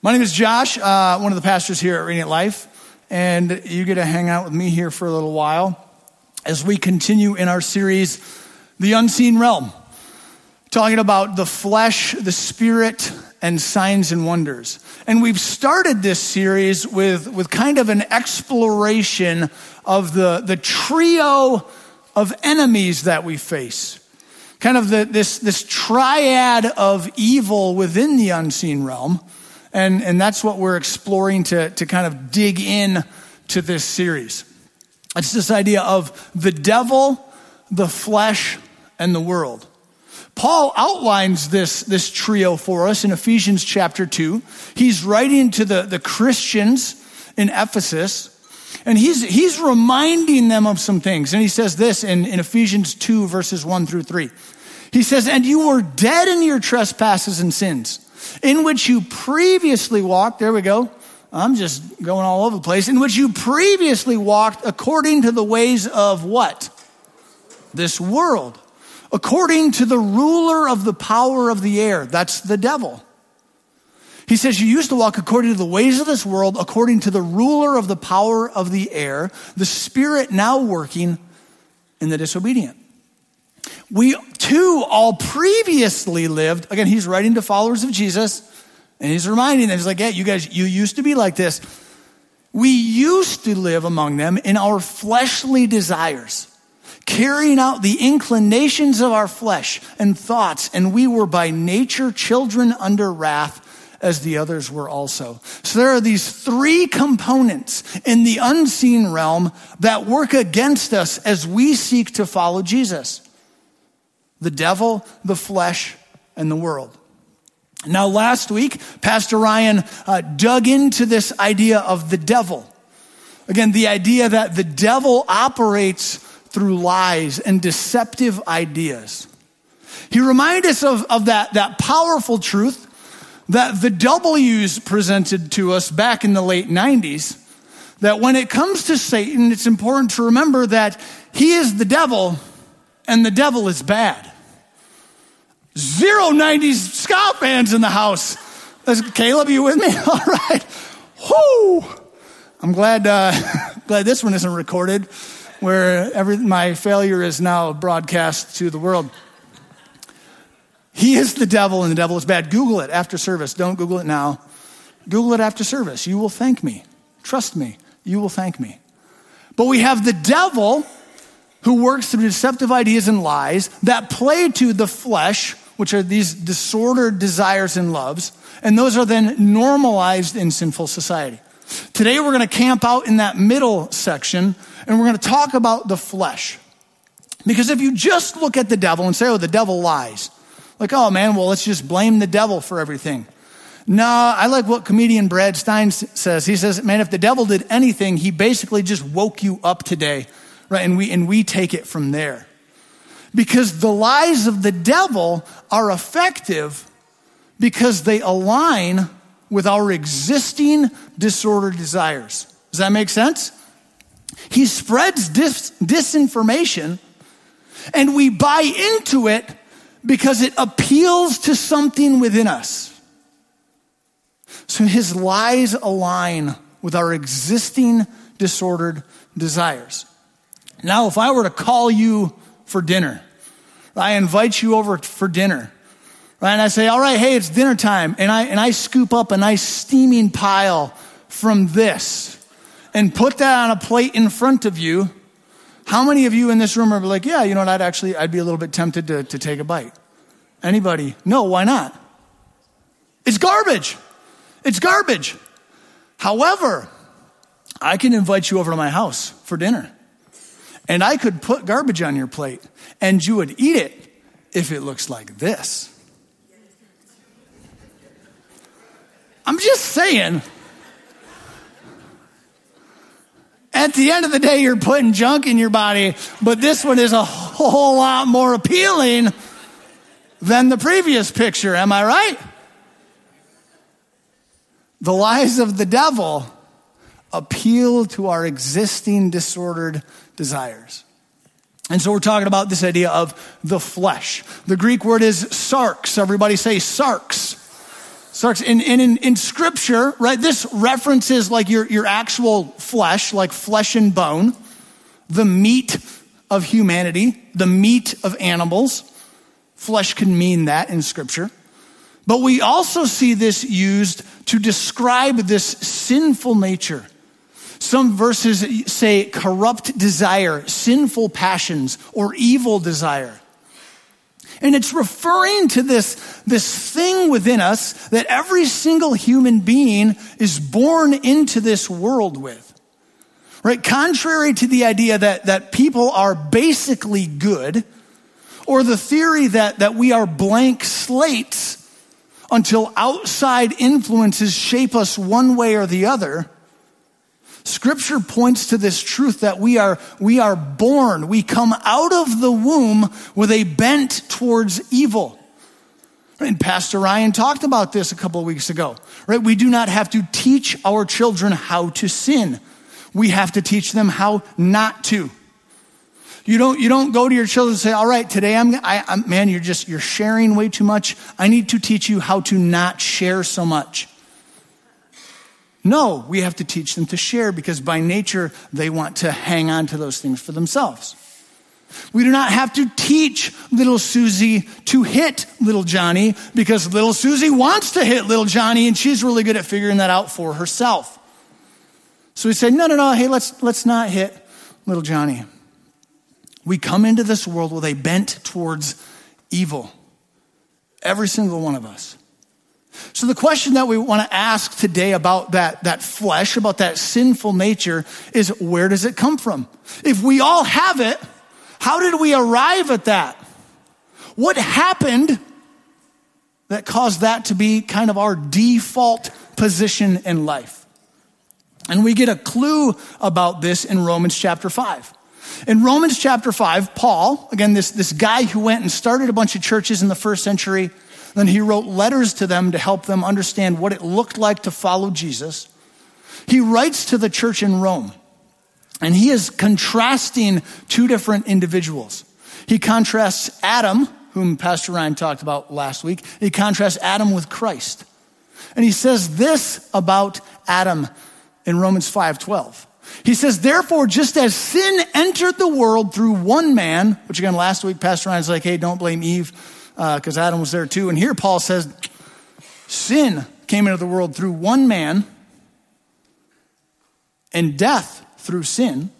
My name is Josh, uh, one of the pastors here at Radiant Life, and you get to hang out with me here for a little while as we continue in our series, The Unseen Realm, talking about the flesh, the spirit, and signs and wonders. And we've started this series with, with kind of an exploration of the, the trio of enemies that we face. Kind of the, this, this triad of evil within the unseen realm and, and that's what we're exploring to, to kind of dig in to this series. It's this idea of the devil, the flesh, and the world. Paul outlines this, this trio for us in Ephesians chapter 2. He's writing to the, the Christians in Ephesus, and he's, he's reminding them of some things. And he says this in, in Ephesians 2, verses 1 through 3. He says, And you were dead in your trespasses and sins in which you previously walked, there we go. I'm just going all over the place, in which you previously walked according to the ways of what? This world. According to the ruler of the power of the air. That's the devil. He says, You used to walk according to the ways of this world, according to the ruler of the power of the air, the spirit now working in the disobedient. We too all previously lived, again, he's writing to followers of Jesus, and he's reminding them, he's like, yeah, you guys, you used to be like this. We used to live among them in our fleshly desires, carrying out the inclinations of our flesh and thoughts, and we were by nature children under wrath as the others were also. So there are these three components in the unseen realm that work against us as we seek to follow Jesus the devil, the flesh, and the world. Now, last week, Pastor Ryan uh, dug into this idea of the devil. Again, the idea that the devil operates through lies and deceptive ideas. He reminded us of, of that, that powerful truth that the W's presented to us back in the late 90s. That when it comes to Satan, it's important to remember that he is the devil and the devil is bad. Zero 90s ska fans in the house. Caleb, you with me? All right. Whoo! I'm glad, uh, glad this one isn't recorded, where every, my failure is now broadcast to the world. He is the devil and the devil is bad. Google it after service. Don't Google it now. Google it after service. You will thank me. Trust me, you will thank me. But we have the devil who works through deceptive ideas and lies that play to the flesh, which are these disordered desires and loves, and those are then normalized in sinful society. Today we're going to camp out in that middle section and we're going to talk about the flesh. Because if you just look at the devil and say, oh, the devil lies, like, oh man, well, let's just blame the devil for everything. No, I like what comedian Brad Stine says. He says, man, if the devil did anything, he basically just woke you up today right? And we, and we take it from there. Because the lies of the devil are effective because they align with our existing disordered desires. Does that make sense? He spreads dis- disinformation and we buy into it because it appeals to something within us. So his lies align with our existing disordered desires. Now, if I were to call you for dinner, I invite you over for dinner, right? And I say, all right, hey, it's dinner time. And I, and I scoop up a nice steaming pile from this and put that on a plate in front of you. How many of you in this room are like, yeah, you know what, I'd actually, I'd be a little bit tempted to, to take a bite. Anybody? No, why not? It's garbage. It's garbage. However, I can invite you over to my house for dinner. And I could put garbage on your plate and you would eat it if it looks like this. I'm just saying. At the end of the day, you're putting junk in your body, but this one is a whole lot more appealing than the previous picture. Am I right? The lies of the devil appeal to our existing disordered desires. And so we're talking about this idea of the flesh. The Greek word is sarx. Everybody say sarx. Sarx, and, in, in scripture, right, this references like your, your actual flesh, like flesh and bone, the meat of humanity, the meat of animals. Flesh can mean that in scripture. But we also see this used to describe this sinful nature. Some verses say corrupt desire, sinful passions, or evil desire. And it's referring to this, this thing within us that every single human being is born into this world with. Right? Contrary to the idea that, that people are basically good, or the theory that, that we are blank slates until outside influences shape us one way or the other, Scripture points to this truth that we are, we are born, we come out of the womb with a bent towards evil. And Pastor Ryan talked about this a couple of weeks ago, right? We do not have to teach our children how to sin. We have to teach them how not to. You don't, you don't go to your children and say, all right, today I'm, I, I'm, man, you're just, you're sharing way too much. I need to teach you how to not share so much. No, we have to teach them to share because by nature they want to hang on to those things for themselves. We do not have to teach little Susie to hit little Johnny because little Susie wants to hit little Johnny and she's really good at figuring that out for herself. So we say, no, no, no, hey, let's, let's not hit little Johnny. We come into this world with a bent towards evil. Every single one of us. So the question that we want to ask today about that, that flesh, about that sinful nature is where does it come from? If we all have it, how did we arrive at that? What happened that caused that to be kind of our default position in life? And we get a clue about this in Romans chapter 5. In Romans chapter 5, Paul, again, this, this guy who went and started a bunch of churches in the first century, then he wrote letters to them to help them understand what it looked like to follow Jesus. He writes to the church in Rome, and he is contrasting two different individuals. He contrasts Adam, whom Pastor Ryan talked about last week, he contrasts Adam with Christ. And he says this about Adam in Romans 5:12. He says, therefore, just as sin entered the world through one man, which again, last week, Pastor Ryan's like, hey, don't blame Eve because uh, Adam was there too. And here Paul says, sin came into the world through one man, and death through sin.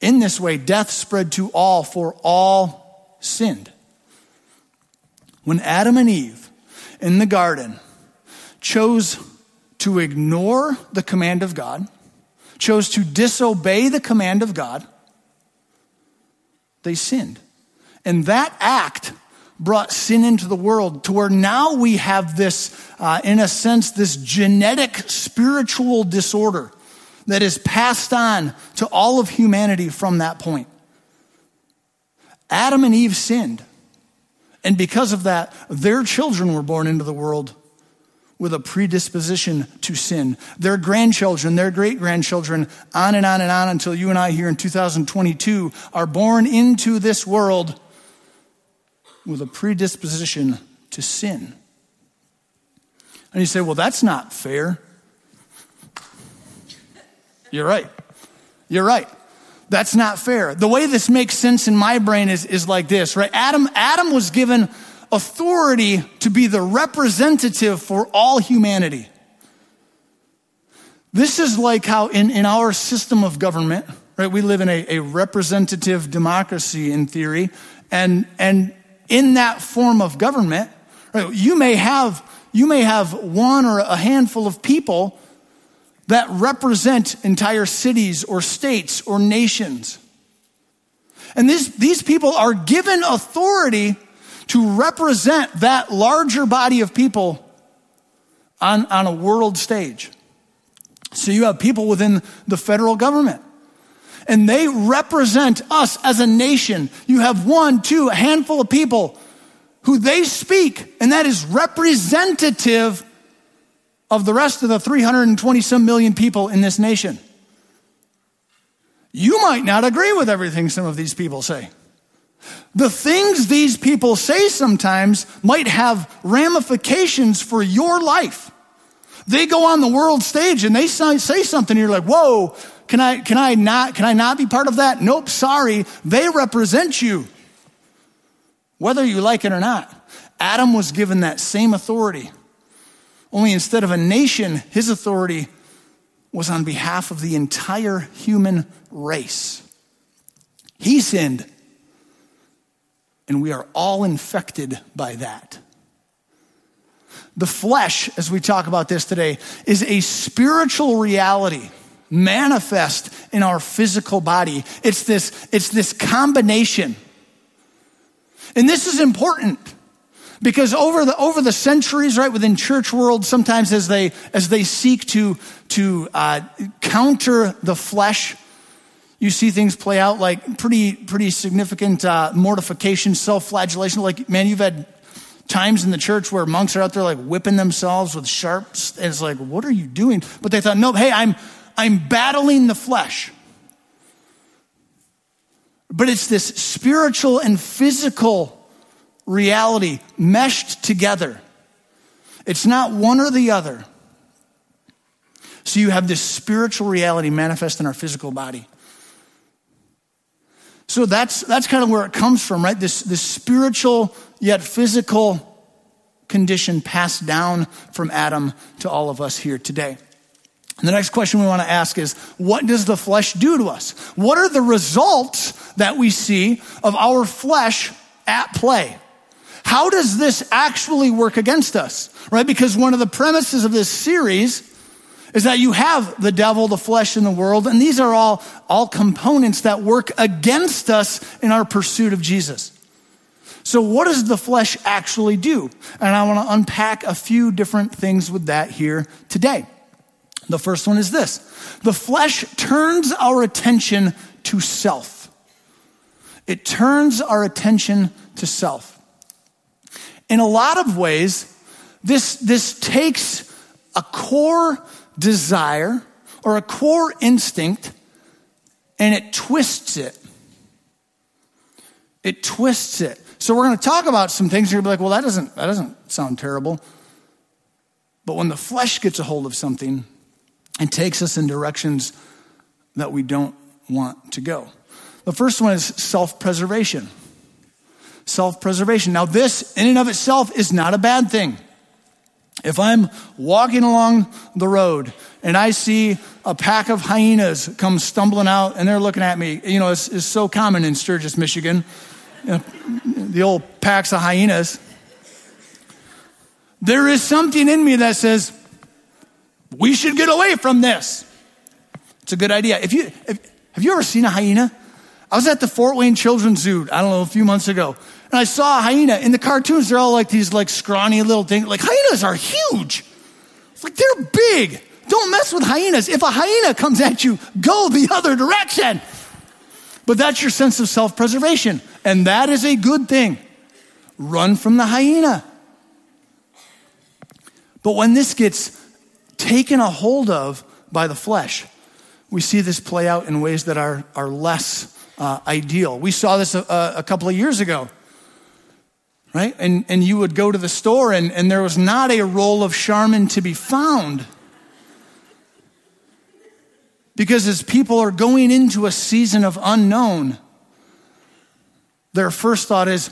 In this way, death spread to all, for all sinned. When Adam and Eve in the garden chose to ignore the command of God, chose to disobey the command of God, they sinned. And that act brought sin into the world to where now we have this, uh, in a sense, this genetic spiritual disorder that is passed on to all of humanity from that point. Adam and Eve sinned. And because of that, their children were born into the world with a predisposition to sin. Their grandchildren, their great grandchildren, on and on and on until you and I here in 2022 are born into this world with a predisposition to sin. And you say, well, that's not fair. You're right. You're right. That's not fair. The way this makes sense in my brain is, is like this, right? Adam, Adam was given authority to be the representative for all humanity. This is like how in, in our system of government, right? We live in a, a representative democracy in theory. And, and in that form of government, right, you may have you may have one or a handful of people that represent entire cities or states or nations. And this, these people are given authority to represent that larger body of people on, on a world stage. So you have people within the federal government and they represent us as a nation. You have one, two, a handful of people who they speak, and that is representative of the rest of the 320 some million people in this nation. You might not agree with everything some of these people say. The things these people say sometimes might have ramifications for your life. They go on the world stage and they say something, and you're like, whoa, can I, can I not, can I not be part of that? Nope, sorry. They represent you. Whether you like it or not. Adam was given that same authority. Only instead of a nation, his authority was on behalf of the entire human race. He sinned, and we are all infected by that. The flesh, as we talk about this today, is a spiritual reality manifest in our physical body. It's this, it's this combination. And this is important because over the, over the centuries, right, within church world, sometimes as they, as they seek to, to uh, counter the flesh, you see things play out like pretty, pretty significant uh, mortification, self-flagellation. Like, man, you've had times in the church where monks are out there like whipping themselves with sharps. And it's like, what are you doing? But they thought, nope hey, I'm, I'm battling the flesh. But it's this spiritual and physical reality meshed together. It's not one or the other. So you have this spiritual reality manifest in our physical body. So that's, that's kind of where it comes from, right? This, this spiritual yet physical condition passed down from Adam to all of us here today. And the next question we want to ask is what does the flesh do to us? What are the results that we see of our flesh at play? How does this actually work against us? Right? Because one of the premises of this series is that you have the devil, the flesh, and the world, and these are all, all components that work against us in our pursuit of Jesus. So, what does the flesh actually do? And I want to unpack a few different things with that here today. The first one is this the flesh turns our attention to self. It turns our attention to self. In a lot of ways, this, this takes a core desire or a core instinct and it twists it. It twists it. So we're going to talk about some things. You're going to be like, well, that doesn't, that doesn't sound terrible. But when the flesh gets a hold of something, it takes us in directions that we don't want to go. The first one is self preservation self preservation. Now, this in and of itself is not a bad thing. If I'm walking along the road and I see a pack of hyenas come stumbling out and they're looking at me, you know, it's, it's so common in Sturgis, Michigan, the old packs of hyenas. There is something in me that says, we should get away from this. It's a good idea. If you, if, have you ever seen a hyena? I was at the Fort Wayne Children's Zoo, I don't know, a few months ago. And I saw a hyena. In the cartoons, they're all like these like scrawny little things. Like hyenas are huge. It's like they're big. Don't mess with hyenas. If a hyena comes at you, go the other direction. But that's your sense of self preservation. And that is a good thing. Run from the hyena. But when this gets taken a hold of by the flesh, we see this play out in ways that are, are less uh, ideal. We saw this a, a couple of years ago right? And, and you would go to the store and, and there was not a roll of Charmin to be found. Because as people are going into a season of unknown, their first thought is,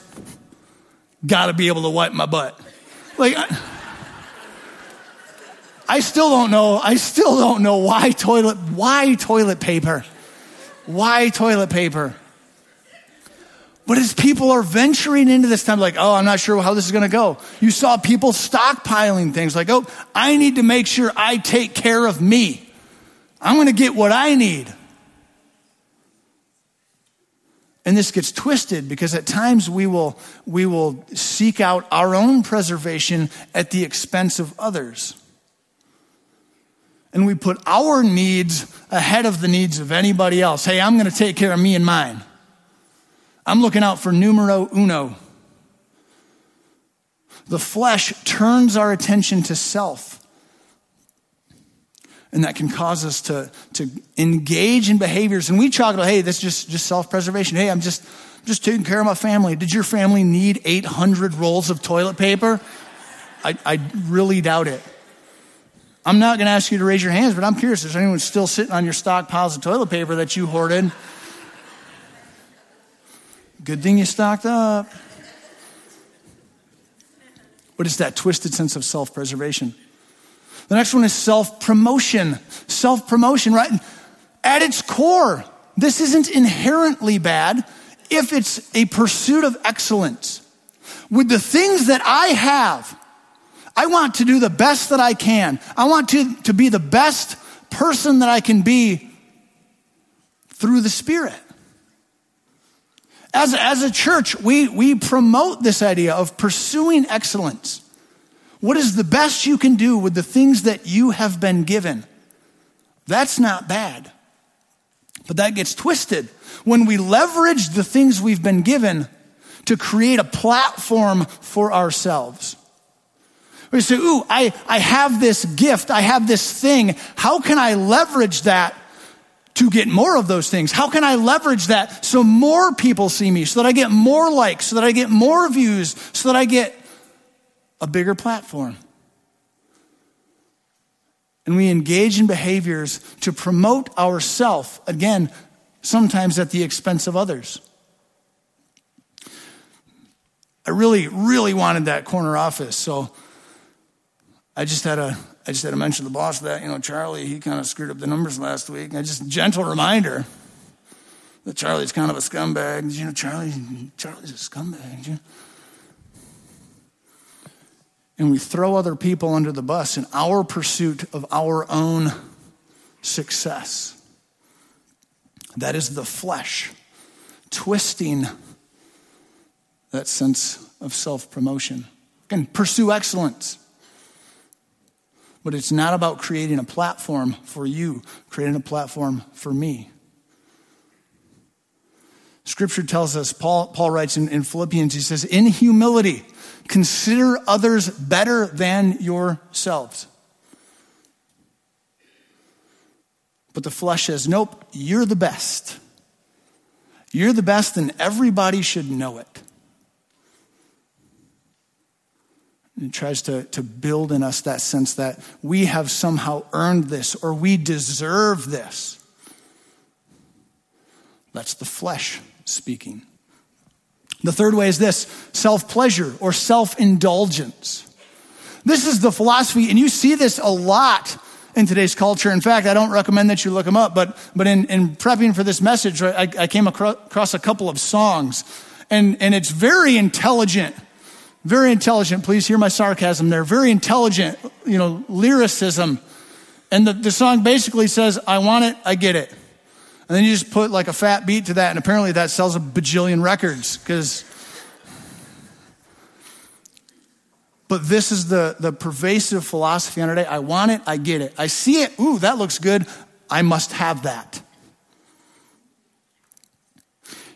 gotta be able to wipe my butt. Like, I, I still don't know, I still don't know why toilet, why toilet paper? Why toilet paper? But as people are venturing into this time, like, oh, I'm not sure how this is going to go. You saw people stockpiling things like, oh, I need to make sure I take care of me. I'm going to get what I need. And this gets twisted because at times we will, we will seek out our own preservation at the expense of others. And we put our needs ahead of the needs of anybody else. Hey, I'm going to take care of me and mine. I'm looking out for numero uno. The flesh turns our attention to self. And that can cause us to, to engage in behaviors. And we talk about, hey, that's just, just self preservation. Hey, I'm just, just taking care of my family. Did your family need 800 rolls of toilet paper? I, I really doubt it. I'm not going to ask you to raise your hands, but I'm curious. Is anyone still sitting on your stockpiles of toilet paper that you hoarded? Good thing you stocked up. What is that twisted sense of self preservation? The next one is self promotion. Self promotion, right? At its core, this isn't inherently bad if it's a pursuit of excellence. With the things that I have, I want to do the best that I can. I want to, to be the best person that I can be through the Spirit. As, as a church, we, we promote this idea of pursuing excellence. What is the best you can do with the things that you have been given? That's not bad. But that gets twisted when we leverage the things we've been given to create a platform for ourselves. We say, Ooh, I, I have this gift, I have this thing. How can I leverage that to get more of those things? How can I leverage that so more people see me, so that I get more likes, so that I get more views, so that I get a bigger platform? And we engage in behaviors to promote ourself, again, sometimes at the expense of others. I really, really wanted that corner office, so I just had a I just had to mention the boss that, you know, Charlie, he kind of screwed up the numbers last week. I just gentle reminder that Charlie's kind of a scumbag. You know, Charlie, Charlie's a scumbag. You? And we throw other people under the bus in our pursuit of our own success. That is the flesh twisting that sense of self promotion. And pursue excellence. But it's not about creating a platform for you, creating a platform for me. Scripture tells us, Paul, Paul writes in, in Philippians, he says, in humility, consider others better than yourselves. But the flesh says, nope, you're the best. You're the best, and everybody should know it. And it tries to, to build in us that sense that we have somehow earned this or we deserve this. That's the flesh speaking. The third way is this self pleasure or self indulgence. This is the philosophy, and you see this a lot in today's culture. In fact, I don't recommend that you look them up, but, but in, in prepping for this message, I, I came across a couple of songs, and, and it's very intelligent very intelligent. Please hear my sarcasm there. Very intelligent, you know, lyricism. And the, the song basically says, I want it, I get it. And then you just put like a fat beat to that, and apparently that sells a bajillion records because. But this is the, the pervasive philosophy on our day. I want it, I get it. I see it, ooh, that looks good, I must have that.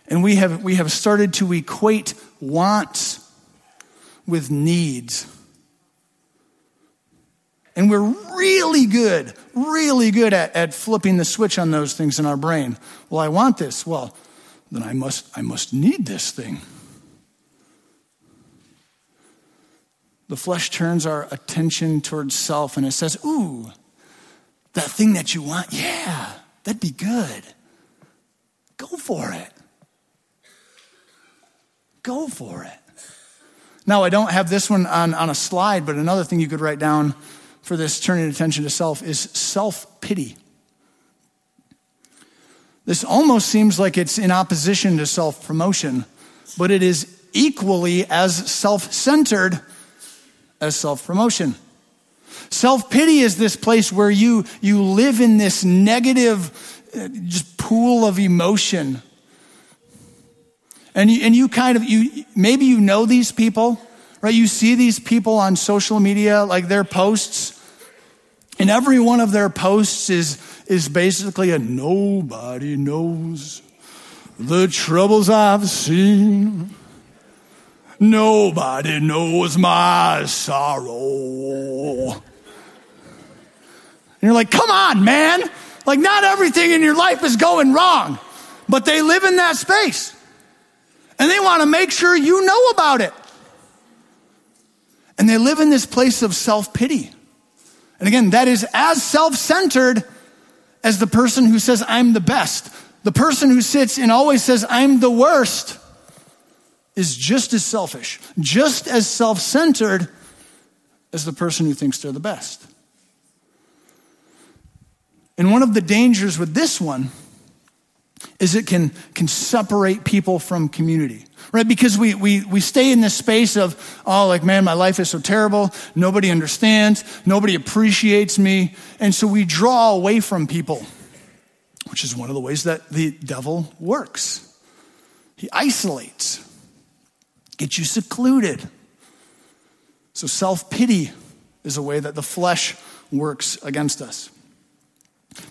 And we have, we have started to equate wants with needs. And we're really good, really good at, at flipping the switch on those things in our brain. Well, I want this. Well, then I must, I must need this thing. The flesh turns our attention towards self and it says, Ooh, that thing that you want, yeah, that'd be good. Go for it. Go for it. Now, I don't have this one on, on a slide, but another thing you could write down for this turning attention to self is self pity. This almost seems like it's in opposition to self promotion, but it is equally as self centered as self promotion. Self pity is this place where you, you live in this negative uh, just pool of emotion and you, and you kind of, you, maybe you know these people, right? You see these people on social media, like their posts, and every one of their posts is, is basically a nobody knows the troubles I've seen. Nobody knows my sorrow. And you're like, come on, man. Like, not everything in your life is going wrong. But they live in that space. And they want to make sure you know about it. And they live in this place of self pity. And again, that is as self centered as the person who says, I'm the best. The person who sits and always says, I'm the worst, is just as selfish, just as self centered as the person who thinks they're the best. And one of the dangers with this one is it can, can separate people from community, right? Because we, we, we stay in this space of, oh, like, man, my life is so terrible. Nobody understands. Nobody appreciates me. And so we draw away from people, which is one of the ways that the devil works. He isolates, gets you secluded. So self pity is a way that the flesh works against us.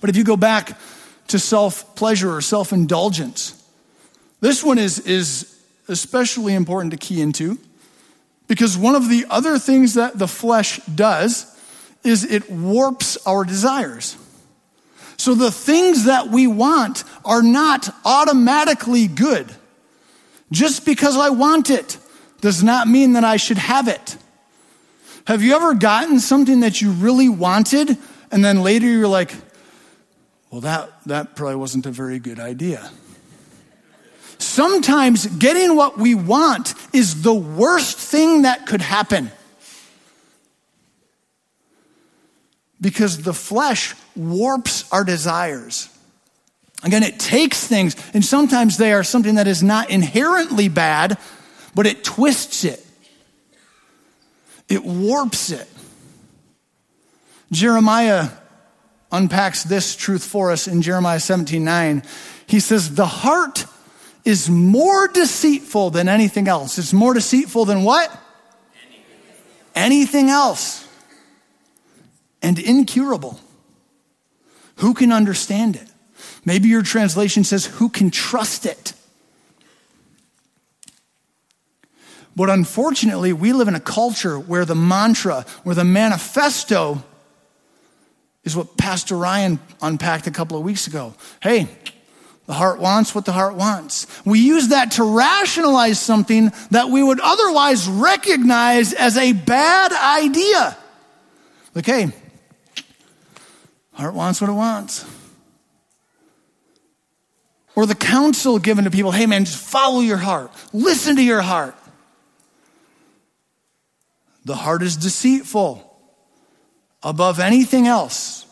But if you go back to self pleasure or self indulgence, this one is, is especially important to key into because one of the other things that the flesh does is it warps our desires. So the things that we want are not automatically good. Just because I want it does not mean that I should have it. Have you ever gotten something that you really wanted and then later you're like, well, that, that probably wasn't a very good idea. Sometimes getting what we want is the worst thing that could happen. Because the flesh warps our desires. Again, it takes things, and sometimes they are something that is not inherently bad, but it twists it, it warps it. Jeremiah unpacks this truth for us in Jeremiah 17 9. He says, The heart is more deceitful than anything else. It's more deceitful than what? Anything else. And incurable. Who can understand it? Maybe your translation says, Who can trust it? But unfortunately, we live in a culture where the mantra, where the manifesto is what Pastor Ryan unpacked a couple of weeks ago. Hey, the heart wants what the heart wants. We use that to rationalize something that we would otherwise recognize as a bad idea. Like, hey, heart wants what it wants. Or the counsel given to people, hey man, just follow your heart, listen to your heart. The heart is deceitful above anything else.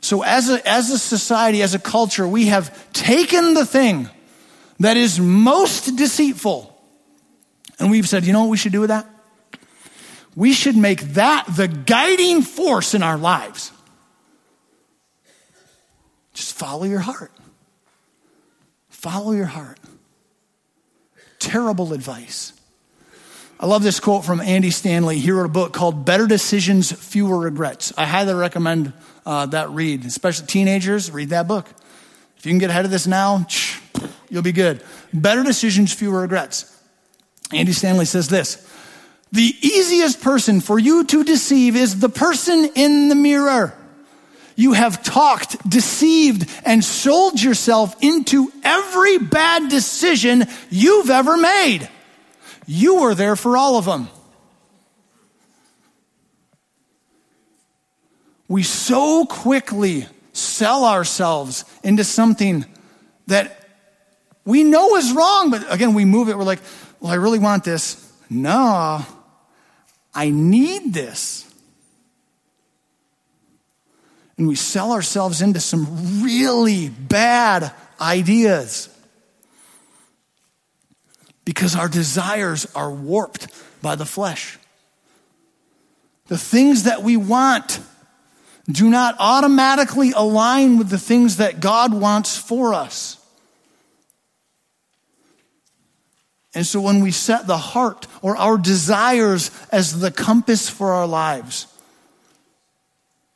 So, as a, as a society, as a culture, we have taken the thing that is most deceitful and we've said, you know what we should do with that? We should make that the guiding force in our lives. Just follow your heart. Follow your heart. Terrible advice. I love this quote from Andy Stanley. He wrote a book called Better Decisions, Fewer Regrets. I highly recommend uh, that read, especially teenagers. Read that book. If you can get ahead of this now, you'll be good. Better Decisions, Fewer Regrets. Andy Stanley says this The easiest person for you to deceive is the person in the mirror. You have talked, deceived, and sold yourself into every bad decision you've ever made. You were there for all of them. We so quickly sell ourselves into something that we know is wrong, but again, we move it. We're like, well, I really want this. No, I need this. And we sell ourselves into some really bad ideas because our desires are warped by the flesh. The things that we want do not automatically align with the things that God wants for us. And so when we set the heart or our desires as the compass for our lives,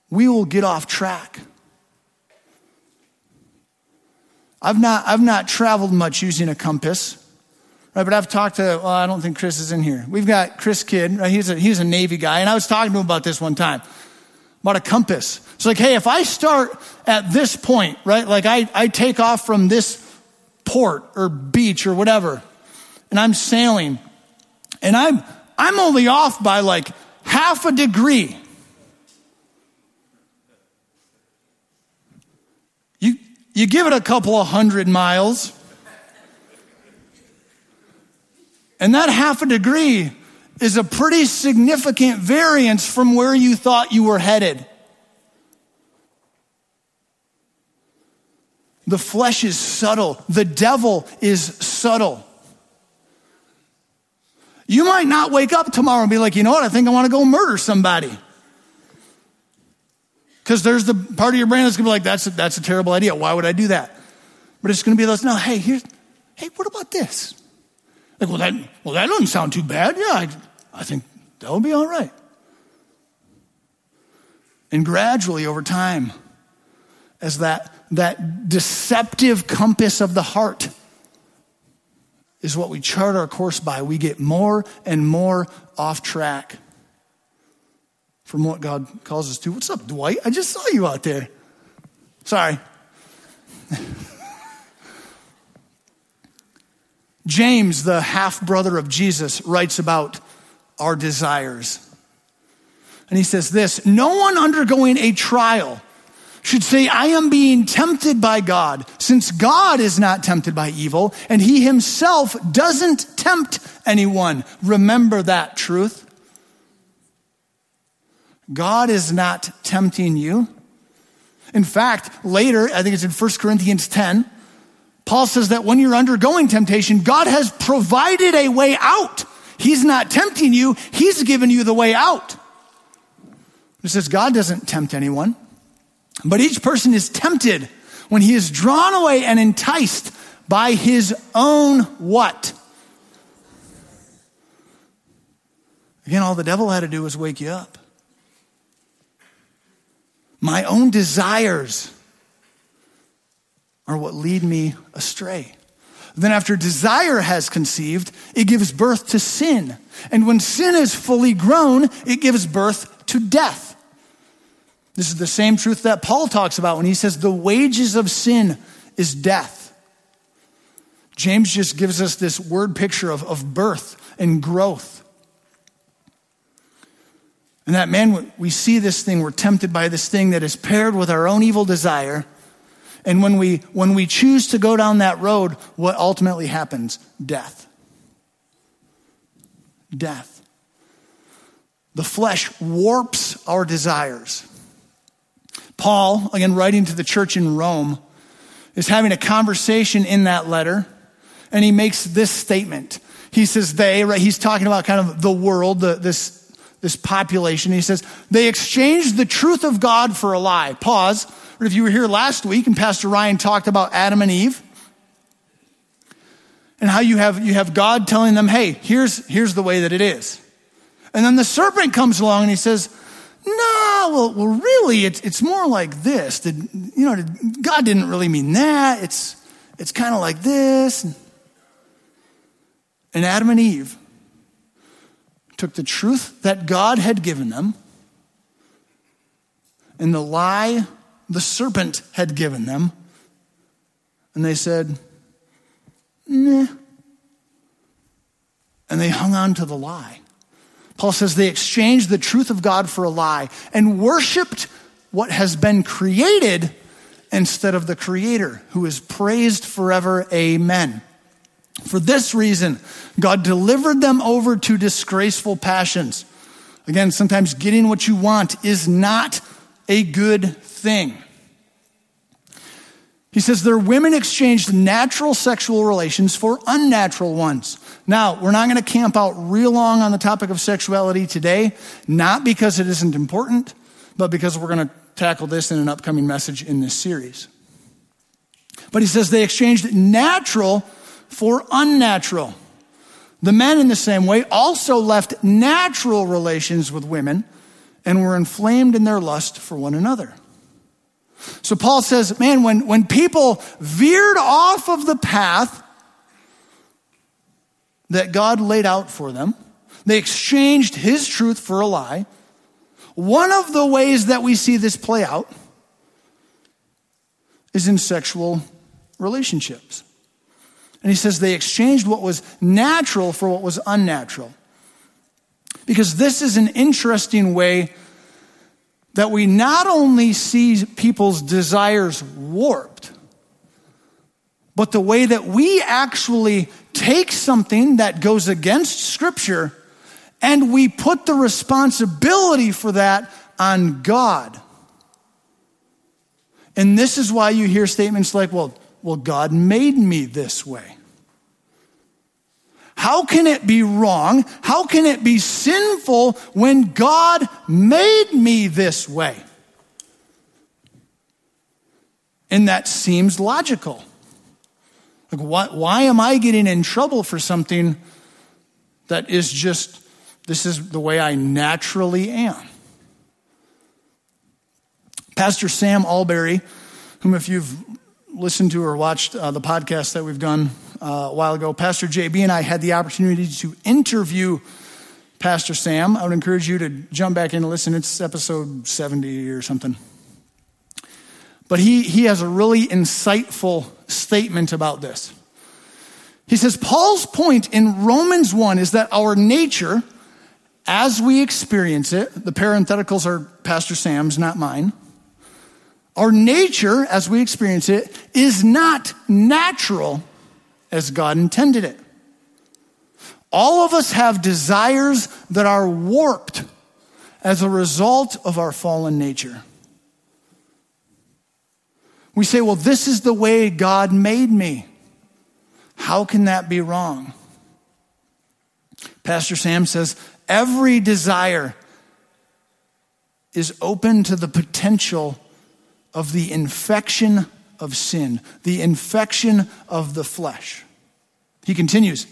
we will get off track. I've not, I've not traveled much using a compass. Right, but I've talked to, well, I don't think Chris is in here. We've got Chris Kidd, right? He's a, he's a Navy guy, and I was talking to him about this one time. about a compass. It's like, hey, if I start at this point, right? Like I, I take off from this port or beach or whatever, and I'm sailing, and I'm I'm only off by like half a degree. You you give it a couple of hundred miles, and that half a degree is a pretty significant variance from where you thought you were headed. The flesh is subtle. The devil is subtle. You might not wake up tomorrow and be like, you know what, I think I want to go murder somebody. Because there's the part of your brain that's going to be like, that's a, that's a terrible idea. Why would I do that? But it's going to be like, no, hey, here's, hey, what about this? Like, well, that, well, that doesn't sound too bad. Yeah, I, I think that will be all right. And gradually over time, as that, that deceptive compass of the heart is what we chart our course by, we get more and more off track from what God calls us to. What's up, Dwight? I just saw you out there. Sorry. James, the half brother of Jesus, writes about our desires. And he says this No one undergoing a trial should say, I am being tempted by God, since God is not tempted by evil, and he himself doesn't tempt anyone. Remember that truth. God is not tempting you. In fact, later, I think it's in 1 Corinthians 10, Paul says that when you're undergoing temptation, God has provided a way out. He's not tempting you, He's given you the way out. It says God doesn't tempt anyone, but each person is tempted when he is drawn away and enticed by his own what? Again, all the devil had to do was wake you up. My own desires are what lead me astray. Then, after desire has conceived, it gives birth to sin. And when sin is fully grown, it gives birth to death. This is the same truth that Paul talks about when he says the wages of sin is death. James just gives us this word picture of, of birth and growth. And that, man, we see this thing, we're tempted by this thing that is paired with our own evil desire and when we, when we choose to go down that road, what ultimately happens? Death. Death. The flesh warps our desires. Paul, again, writing to the church in Rome, is having a conversation in that letter, and he makes this statement. He says, They, right, he's talking about kind of the world, the, this, this population. He says, They exchanged the truth of God for a lie. Pause. Or if you were here last week and Pastor Ryan talked about Adam and Eve and how you have, you have God telling them, hey, here's, here's the way that it is. And then the serpent comes along and he says, no, well, well really, it's, it's more like this. Did, you know, did, God didn't really mean that. It's, it's kind of like this. And Adam and Eve took the truth that God had given them and the lie the serpent had given them. And they said, nah. And they hung on to the lie. Paul says they exchanged the truth of God for a lie and worshiped what has been created instead of the Creator, who is praised forever. Amen. For this reason, God delivered them over to disgraceful passions. Again, sometimes getting what you want is not a good thing. He says their women exchanged natural sexual relations for unnatural ones. Now, we're not going to camp out real long on the topic of sexuality today, not because it isn't important, but because we're going to tackle this in an upcoming message in this series. But he says they exchanged natural for unnatural. The men, in the same way, also left natural relations with women and were inflamed in their lust for one another. So Paul says, man, when, when people veered off of the path that God laid out for them, they exchanged his truth for a lie. One of the ways that we see this play out is in sexual relationships. And he says they exchanged what was natural for what was unnatural. Because this is an interesting way that we not only see people's desires warped, but the way that we actually take something that goes against Scripture and we put the responsibility for that on God. And this is why you hear statements like, well, well, God made me this way. How can it be wrong? How can it be sinful when God made me this way? And that seems logical. Like, why, why am I getting in trouble for something that is just, this is the way I naturally am? Pastor Sam Allberry, whom, if you've listened to or watched uh, the podcast that we've done uh, a while ago, Pastor JB and I had the opportunity to interview Pastor Sam. I would encourage you to jump back in and listen. It's episode 70 or something. But he, he has a really insightful statement about this. He says, Paul's point in Romans 1 is that our nature, as we experience it, the parentheticals are Pastor Sam's, not mine our nature, as we experience it, is not natural as God intended it. All of us have desires that are warped as a result of our fallen nature. We say, well, this is the way God made me. How can that be wrong? Pastor Sam says, every desire is open to the potential of the infection of sin, the infection of the flesh. He continues.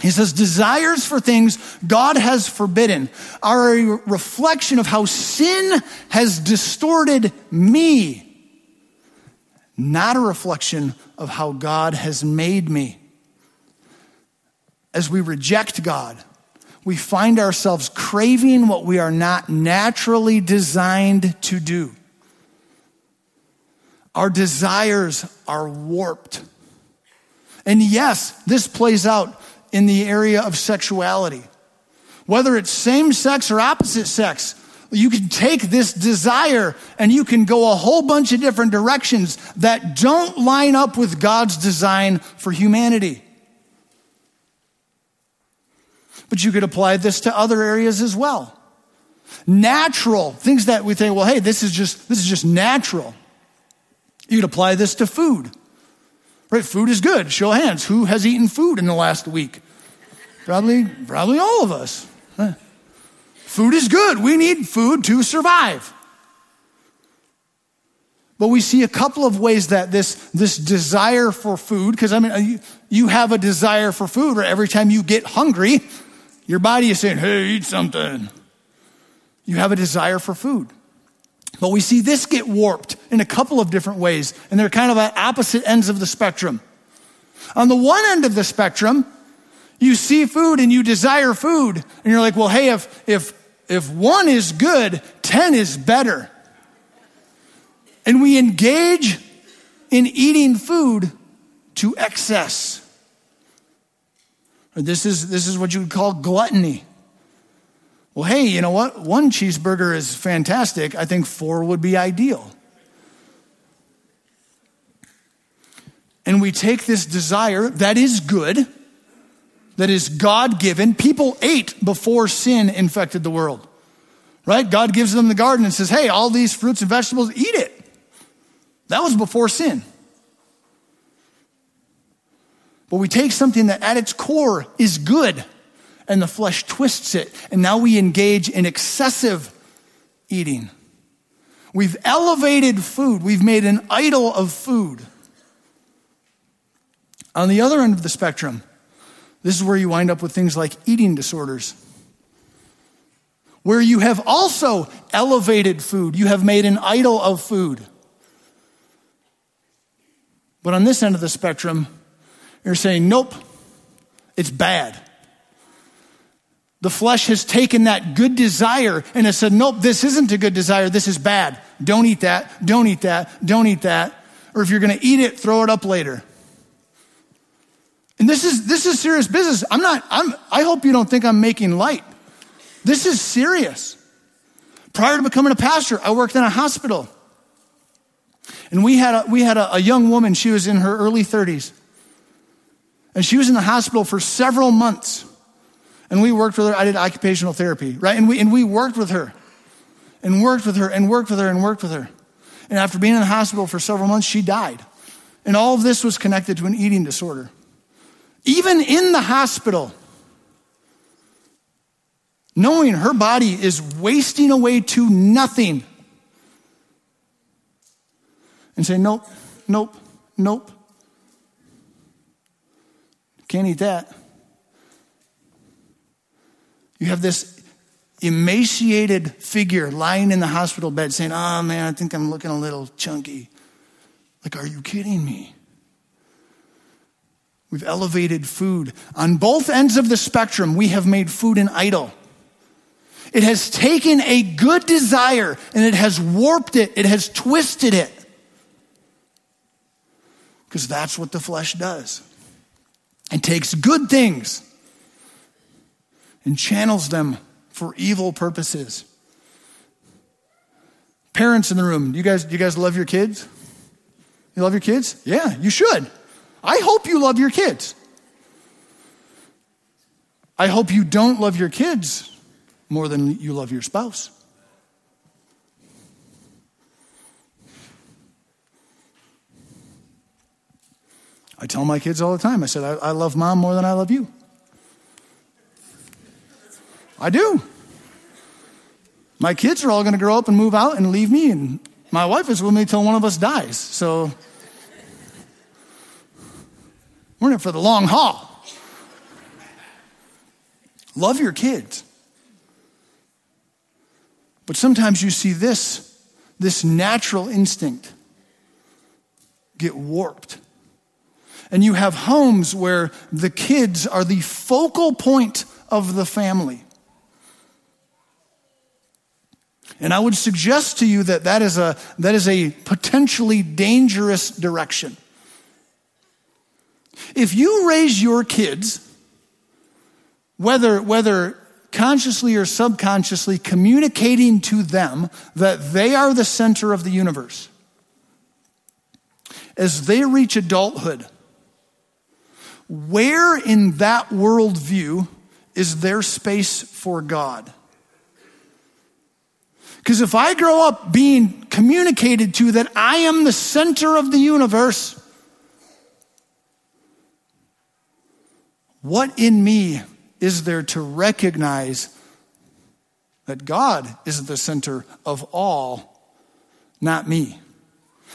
He says, desires for things God has forbidden are a reflection of how sin has distorted me, not a reflection of how God has made me. As we reject God, we find ourselves craving what we are not naturally designed to do. Our desires are warped. And yes, this plays out in the area of sexuality. Whether it's same sex or opposite sex, you can take this desire and you can go a whole bunch of different directions that don't line up with God's design for humanity. But you could apply this to other areas as well. Natural, things that we think, well, hey, this is just, this is just natural. You could apply this to food. Right? Food is good. Show of hands. Who has eaten food in the last week? Probably, probably all of us. Food is good. We need food to survive. But we see a couple of ways that this, this desire for food, because I mean, uh, you, you have a desire for food, right? Every time you get hungry, your body is saying, hey, eat something. You have a desire for food. But we see this get warped in a couple of different ways, and they're kind of at opposite ends of the spectrum. On the one end of the spectrum, you see food and you desire food, and you're like, well, hey, if, if, if one is good, 10 is better. And we engage in eating food to excess. This is, this is what you would call gluttony. Well, hey, you know what? One cheeseburger is fantastic. I think four would be ideal. And we take this desire that is good, that is God given. People ate before sin infected the world, right? God gives them the garden and says, hey, all these fruits and vegetables, eat it. That was before sin. But we take something that at its core is good and the flesh twists it. And now we engage in excessive eating. We've elevated food, we've made an idol of food. On the other end of the spectrum, this is where you wind up with things like eating disorders, where you have also elevated food, you have made an idol of food. But on this end of the spectrum, you're saying, nope, it's bad. The flesh has taken that good desire and has said, nope, this isn't a good desire. This is bad. Don't eat that. Don't eat that. Don't eat that. Or if you're going to eat it, throw it up later. And this is, this is serious business. I'm not, I'm, I hope you don't think I'm making light. This is serious. Prior to becoming a pastor, I worked in a hospital. And we had a, we had a, a young woman, she was in her early 30s. And she was in the hospital for several months. And we worked with her. I did occupational therapy, right? And we, and we worked with her and worked with her and worked with her and worked with her. And after being in the hospital for several months, she died. And all of this was connected to an eating disorder. Even in the hospital, knowing her body is wasting away to nothing, and say, nope, nope, nope, can't eat that. You have this emaciated figure lying in the hospital bed saying, Oh man, I think I'm looking a little chunky. Like, are you kidding me? We've elevated food. On both ends of the spectrum, we have made food an idol. It has taken a good desire and it has warped it, it has twisted it. Because that's what the flesh does. It takes good things and channels them for evil purposes. Parents in the room, do you guys, do you guys love your kids? You love your kids? Yeah, you should. I hope you love your kids. I hope you don't love your kids more than you love your spouse. I tell my kids all the time, I said, I, I love mom more than I love you. I do. My kids are all going to grow up and move out and leave me, and my wife is with me till one of us dies. So we're in it for the long haul. Love your kids. But sometimes you see this, this natural instinct get warped. And you have homes where the kids are the focal point of the family. And I would suggest to you that that is a, that is a potentially dangerous direction. If you raise your kids, whether, whether consciously or subconsciously, communicating to them that they are the center of the universe, as they reach adulthood, where in that worldview is there space for God? Because if I grow up being communicated to that I am the center of the universe, what in me is there to recognize that God is the center of all, not me?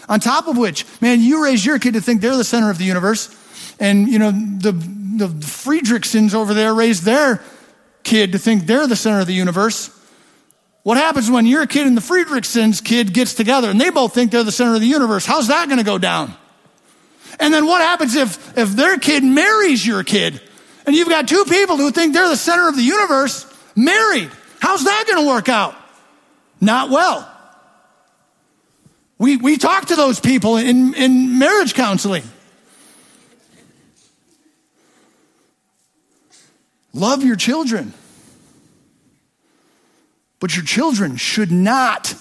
On top of which, man, you raise your kid to think they're the center of the universe. And, you know, the, the Friedrichsons over there raise their kid to think they're the center of the universe. What happens when your kid and the Friedrichsons kid gets together and they both think they're the center of the universe? How's that going to go down? And then what happens if, if their kid marries your kid and you've got two people who think they're the center of the universe married? How's that going to work out? Not well. We, we talk to those people in, in marriage counseling. Love your children. But your children should not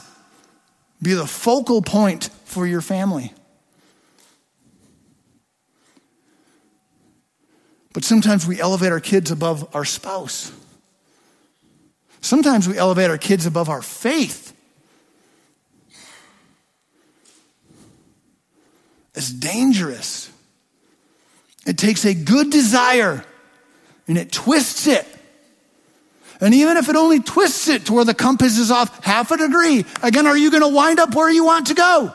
be the focal point for your family. But sometimes we elevate our kids above our spouse. Sometimes we elevate our kids above our faith. It's dangerous. It takes a good desire and it twists it and even if it only twists it to where the compass is off half a degree, again, are you going to wind up where you want to go?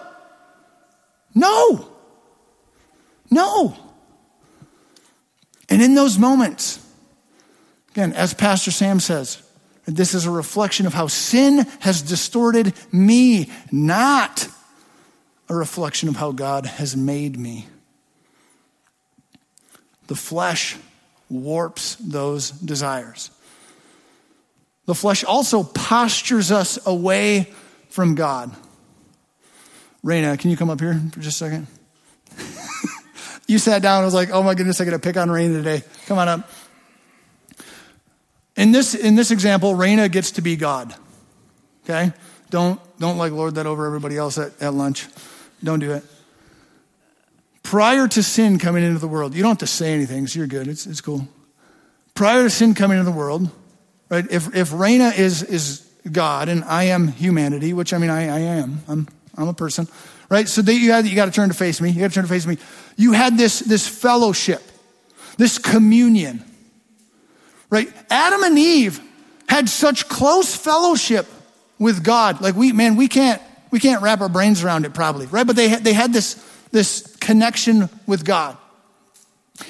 No. No. And in those moments, again, as Pastor Sam says, this is a reflection of how sin has distorted me, not a reflection of how God has made me. The flesh warps those desires. The flesh also postures us away from God. Raina, can you come up here for just a second? you sat down and was like, oh my goodness, I got to pick on Raina today. Come on up. In this, in this example, Raina gets to be God. Okay? Don't, don't like lord that over everybody else at, at lunch. Don't do it. Prior to sin coming into the world, you don't have to say anything, so you're good. It's, it's cool. Prior to sin coming into the world, right? If, if Raina is, is God and I am humanity, which I mean, I, I am, I'm, I'm a person, right? So you got, you got to turn to face me. You got to turn to face me. You had this, this fellowship, this communion, right? Adam and Eve had such close fellowship with God. Like we, man, we can't, we can't wrap our brains around it probably, right? But they had, they had this, this connection with God.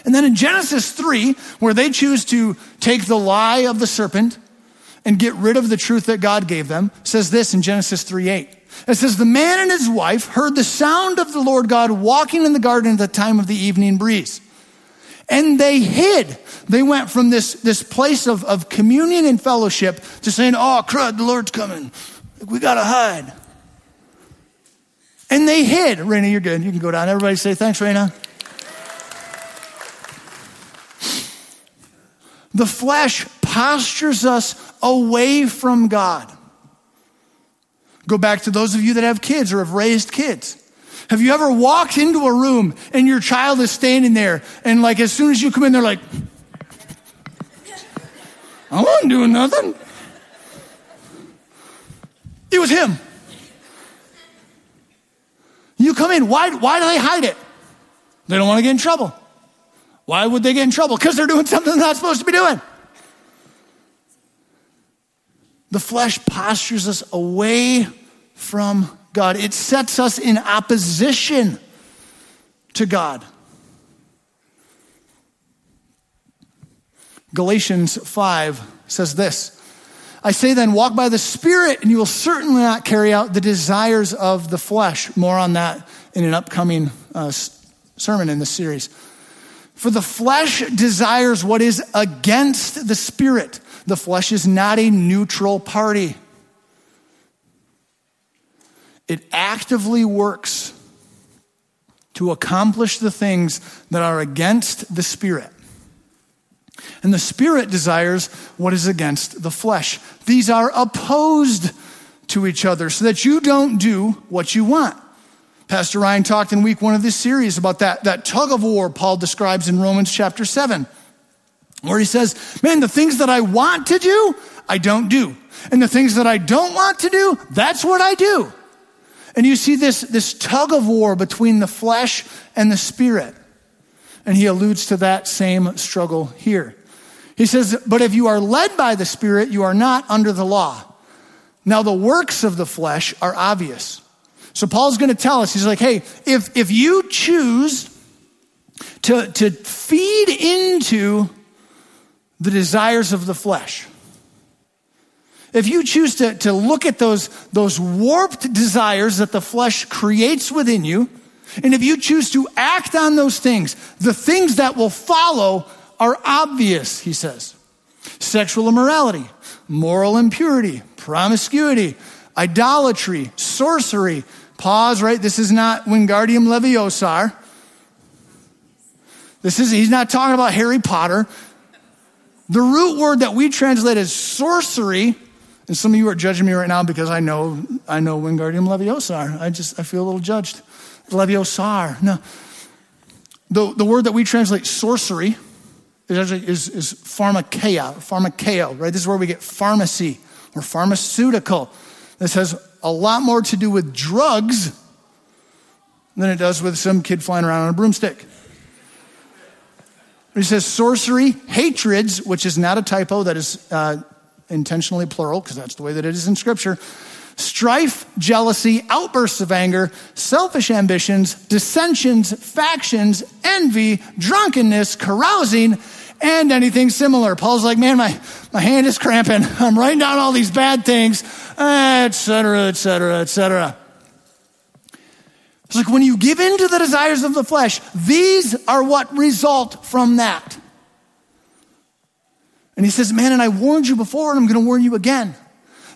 And then in Genesis 3, where they choose to take the lie of the serpent and get rid of the truth that God gave them, says this in Genesis 3 8. It says, The man and his wife heard the sound of the Lord God walking in the garden at the time of the evening breeze. And they hid. They went from this, this place of, of communion and fellowship to saying, Oh, crud, the Lord's coming. We got to hide. And they hid. Raina, you're good. You can go down. Everybody say thanks, Raina. The flesh postures us away from God. Go back to those of you that have kids or have raised kids. Have you ever walked into a room and your child is standing there and like as soon as you come in, they're like, I wasn't doing nothing. It was him. You come in, why, why do they hide it? They don't want to get in trouble. Why would they get in trouble? Because they're doing something they're not supposed to be doing. The flesh postures us away from God, it sets us in opposition to God. Galatians 5 says this I say then, walk by the Spirit, and you will certainly not carry out the desires of the flesh. More on that in an upcoming uh, sermon in this series. For the flesh desires what is against the Spirit the flesh is not a neutral party. It actively works to accomplish the things that are against the spirit. And the spirit desires what is against the flesh. These are opposed to each other so that you don't do what you want. Pastor Ryan talked in week one of this series about that, that tug of war Paul describes in Romans chapter 7 where he says, Man, the things that I want to do, I don't do. And the things that I don't want to do, that's what I do. And you see this, this tug of war between the flesh and the spirit. And he alludes to that same struggle here. He says, But if you are led by the Spirit, you are not under the law. Now, the works of the flesh are obvious. So, Paul's going to tell us, he's like, Hey, if, if you choose to, to feed into the desires of the flesh. If you choose to, to look at those, those warped desires that the flesh creates within you, and if you choose to act on those things, the things that will follow are obvious, he says. Sexual immorality, moral impurity, promiscuity, idolatry, sorcery. Pause, right? This is not Wingardium Leviosa. This is, he's not talking about Harry Potter. The root word that we translate as sorcery, and some of you are judging me right now because I know I know Wingardium Leviosa. I just I feel a little judged. Leviosa. No. The, the word that we translate sorcery is actually is, is pharmakeia, pharmakeo, right? This is where we get pharmacy or pharmaceutical. This has a lot more to do with drugs than it does with some kid flying around on a broomstick. He says sorcery, hatreds, which is not a typo, that is uh, intentionally plural, because that's the way that it is in Scripture. Strife, jealousy, outbursts of anger, selfish ambitions, dissensions, factions, envy, drunkenness, carousing, and anything similar. Paul's like, man, my, my hand is cramping. I'm writing down all these bad things, etc., etc., etc. It's like when you give in to the desires of the flesh, these are what result from that. And he says, Man, and I warned you before, and I'm going to warn you again.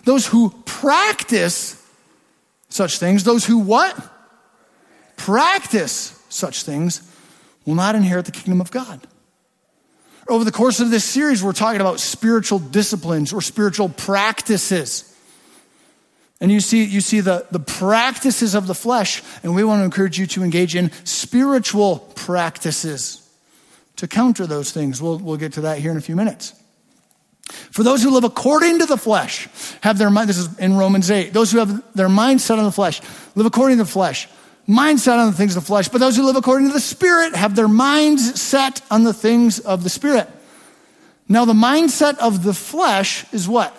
Those who practice such things, those who what? Practice such things will not inherit the kingdom of God. Over the course of this series, we're talking about spiritual disciplines or spiritual practices. And you see, you see the, the practices of the flesh, and we want to encourage you to engage in spiritual practices to counter those things. We'll, we'll get to that here in a few minutes. For those who live according to the flesh, have their mind, this is in Romans 8, those who have their mind set on the flesh, live according to the flesh, mind set on the things of the flesh. But those who live according to the Spirit have their minds set on the things of the Spirit. Now, the mindset of the flesh is what?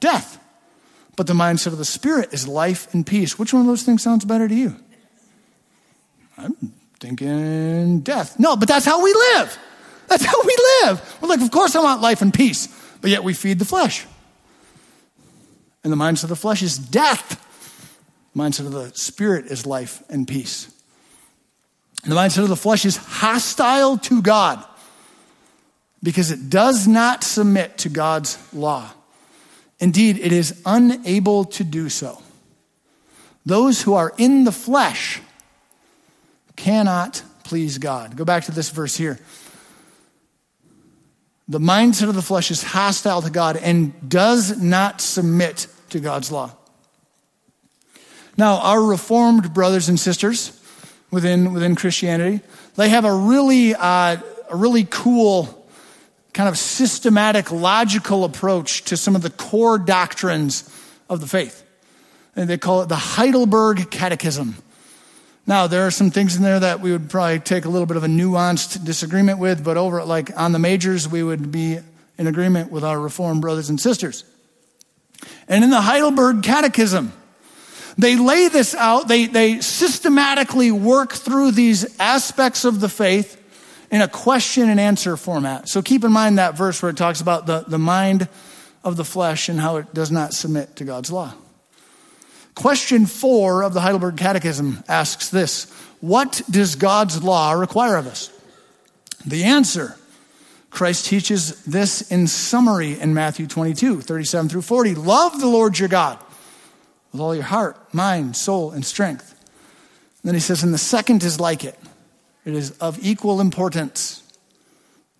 Death. But the mindset of the Spirit is life and peace. Which one of those things sounds better to you? I'm thinking death. No, but that's how we live. That's how we live. We're like, of course I want life and peace, but yet we feed the flesh. And the mindset of the flesh is death. The mindset of the spirit is life and peace. And the mindset of the flesh is hostile to God because it does not submit to God's law. Indeed, it is unable to do so. Those who are in the flesh cannot please God. Go back to this verse here. The mindset of the flesh is hostile to God and does not submit to God's law. Now, our Reformed brothers and sisters within, within Christianity, they have a really, uh, a really cool kind of systematic, logical approach to some of the core doctrines of the faith. And they call it the Heidelberg Catechism. Now, there are some things in there that we would probably take a little bit of a nuanced disagreement with, but over like on the majors, we would be in agreement with our Reformed brothers and sisters. And in the Heidelberg Catechism, they lay this out, they, they systematically work through these aspects of the faith in a question and answer format. So keep in mind that verse where it talks about the, the mind of the flesh and how it does not submit to God's law. Question four of the Heidelberg Catechism asks this What does God's law require of us? The answer Christ teaches this in summary in Matthew 22, 37 through 40. Love the Lord your God with all your heart, mind, soul, and strength. And then he says, and the second is like it. It is of equal importance.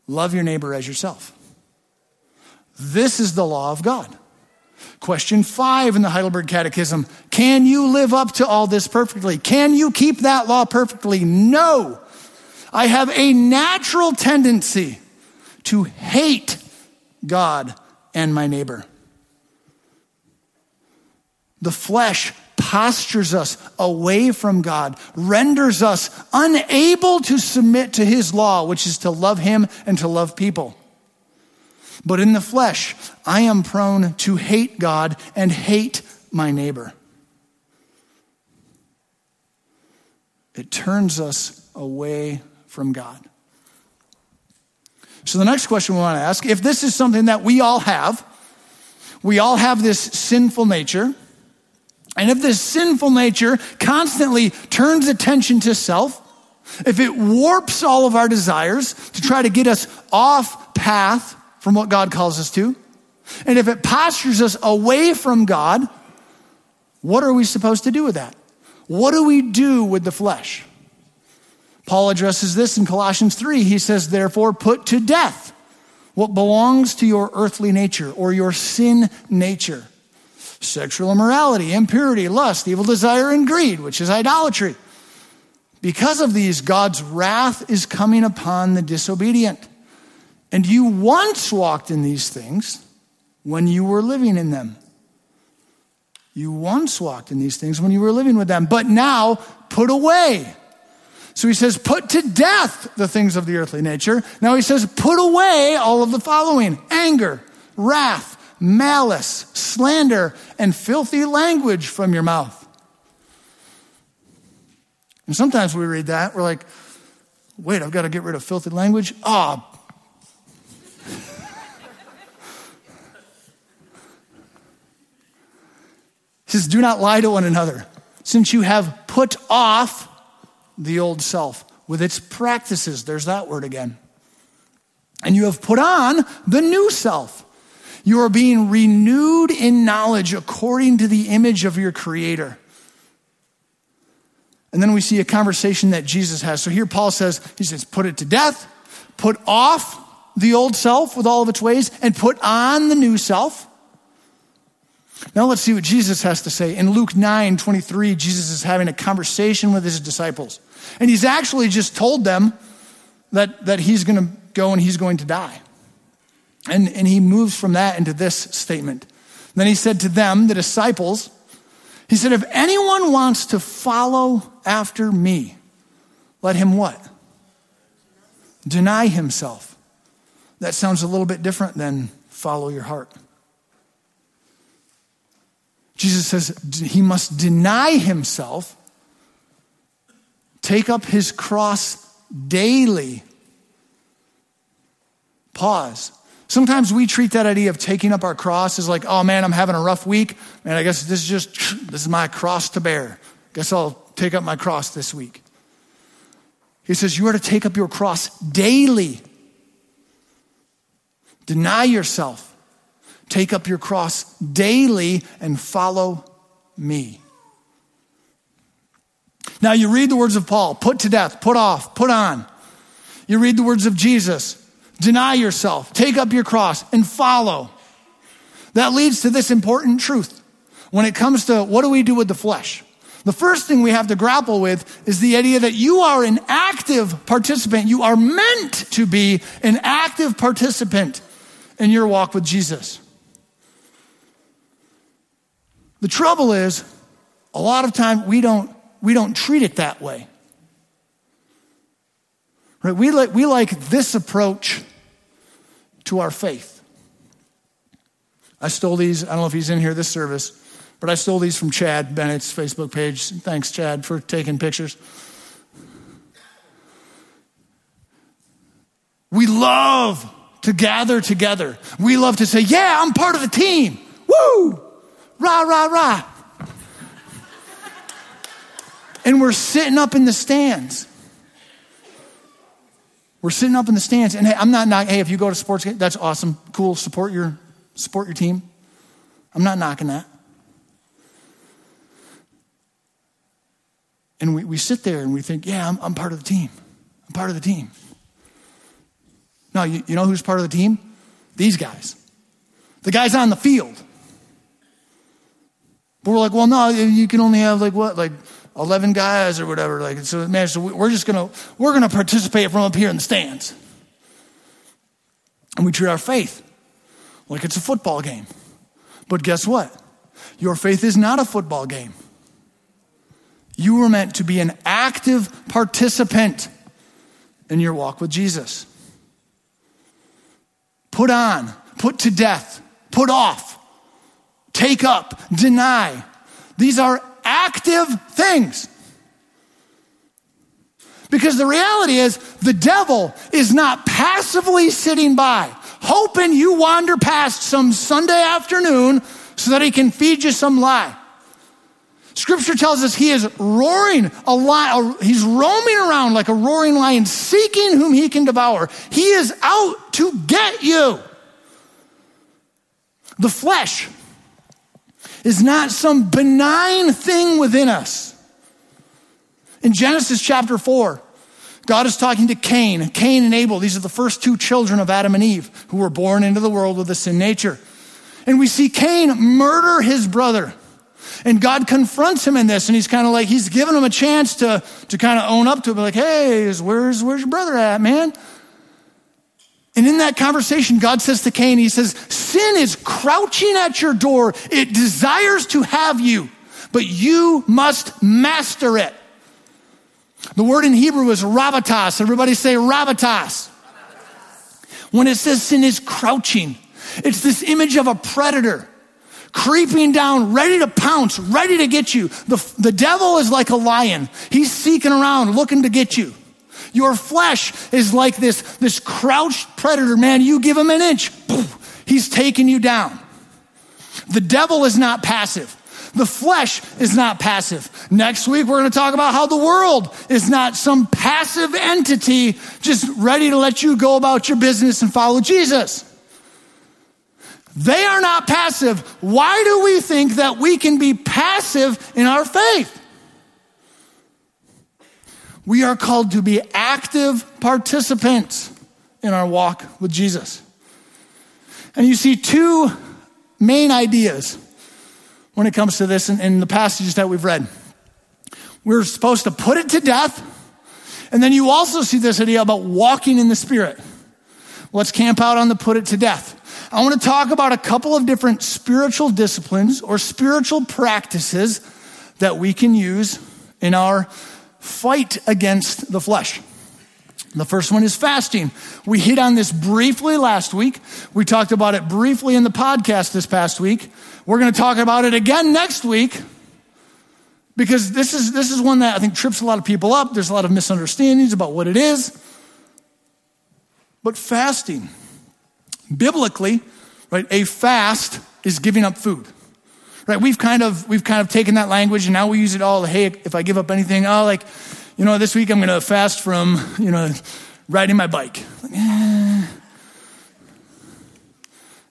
Love your neighbor as yourself. This is the law of God. Question five in the Heidelberg Catechism Can you live up to all this perfectly? Can you keep that law perfectly? No. I have a natural tendency to hate God and my neighbor. The flesh postures us away from God, renders us unable to submit to his law, which is to love him and to love people. But in the flesh, I am prone to hate God and hate my neighbor. It turns us away from God. So, the next question we want to ask if this is something that we all have, we all have this sinful nature, and if this sinful nature constantly turns attention to self, if it warps all of our desires to try to get us off path from what God calls us to. And if it postures us away from God, what are we supposed to do with that? What do we do with the flesh? Paul addresses this in Colossians 3. He says, Therefore, put to death what belongs to your earthly nature or your sin nature sexual immorality, impurity, lust, evil desire, and greed, which is idolatry. Because of these, God's wrath is coming upon the disobedient. And you once walked in these things when you were living in them. You once walked in these things when you were living with them, but now put away. So he says, put to death the things of the earthly nature. Now he says, put away all of the following anger, wrath, malice, slander, and filthy language from your mouth. And sometimes we read that, we're like, wait, I've got to get rid of filthy language? Ah, oh, says, Do not lie to one another, since you have put off the old self with its practices. There's that word again. And you have put on the new self. You are being renewed in knowledge according to the image of your Creator. And then we see a conversation that Jesus has. So here Paul says, he says, put it to death, put off the old self with all of its ways, and put on the new self. Now let's see what Jesus has to say. In Luke 9 23, Jesus is having a conversation with his disciples. And he's actually just told them that, that he's going to go and he's going to die. And, and he moves from that into this statement. Then he said to them, the disciples, he said, If anyone wants to follow after me, let him what? Deny himself. That sounds a little bit different than follow your heart. Jesus says he must deny himself, take up his cross daily. Pause. Sometimes we treat that idea of taking up our cross as like, oh man, I'm having a rough week. Man, I guess this is just, this is my cross to bear. Guess I'll take up my cross this week. He says, you are to take up your cross daily. Deny yourself. Take up your cross daily and follow me. Now you read the words of Paul put to death, put off, put on. You read the words of Jesus Deny yourself, take up your cross, and follow. That leads to this important truth. When it comes to what do we do with the flesh? The first thing we have to grapple with is the idea that you are an active participant. You are meant to be an active participant in your walk with Jesus. The trouble is, a lot of time we don't, we don't treat it that way. Right? We like, we like this approach to our faith. I stole these, I don't know if he's in here this service, but I stole these from Chad Bennett's Facebook page. Thanks, Chad, for taking pictures. We love to gather together. We love to say, Yeah, I'm part of the team. Woo! Rah, rah, rah. and we're sitting up in the stands. We're sitting up in the stands, and hey, I'm not knocking. Hey, if you go to sports game, that's awesome, cool. Support your support your team. I'm not knocking that. And we, we sit there and we think, yeah, I'm, I'm part of the team. I'm part of the team. No, you, you know who's part of the team? These guys. The guys on the field. But we're like, well, no, you can only have like what? Like 11 guys or whatever. Like, so man, so we're just gonna, we're gonna participate from up here in the stands. And we treat our faith like it's a football game. But guess what? Your faith is not a football game. You were meant to be an active participant in your walk with Jesus. Put on, put to death, put off, take up, deny. These are active things. Because the reality is, the devil is not passively sitting by, hoping you wander past some Sunday afternoon so that he can feed you some lie. Scripture tells us he is roaring a lion, he's roaming around like a roaring lion, seeking whom he can devour. He is out to get you. The flesh is not some benign thing within us. In Genesis chapter 4, God is talking to Cain. Cain and Abel, these are the first two children of Adam and Eve who were born into the world with a sin nature. And we see Cain murder his brother. And God confronts him in this, and he's kind of like, he's giving him a chance to, to kind of own up to it, like, hey, where's, where's your brother at, man? And in that conversation, God says to Cain, He says, Sin is crouching at your door. It desires to have you, but you must master it. The word in Hebrew is rabatas. Everybody say rabatas. When it says sin is crouching, it's this image of a predator creeping down, ready to pounce, ready to get you. The, the devil is like a lion. He's seeking around, looking to get you. Your flesh is like this, this crouched predator. Man, you give him an inch, he's taking you down. The devil is not passive. The flesh is not passive. Next week, we're going to talk about how the world is not some passive entity just ready to let you go about your business and follow Jesus. They are not passive. Why do we think that we can be passive in our faith? We are called to be active participants in our walk with Jesus. And you see two main ideas when it comes to this in, in the passages that we've read. We're supposed to put it to death. And then you also see this idea about walking in the Spirit. Let's camp out on the put it to death. I want to talk about a couple of different spiritual disciplines or spiritual practices that we can use in our fight against the flesh. The first one is fasting. We hit on this briefly last week. We talked about it briefly in the podcast this past week. We're going to talk about it again next week because this is, this is one that I think trips a lot of people up. There's a lot of misunderstandings about what it is. But fasting, biblically, right, a fast is giving up food. Right? We've kind of we've kind of taken that language and now we use it all. Hey, if I give up anything, oh, like you know, this week I'm going to fast from, you know, riding my bike. Like, eh.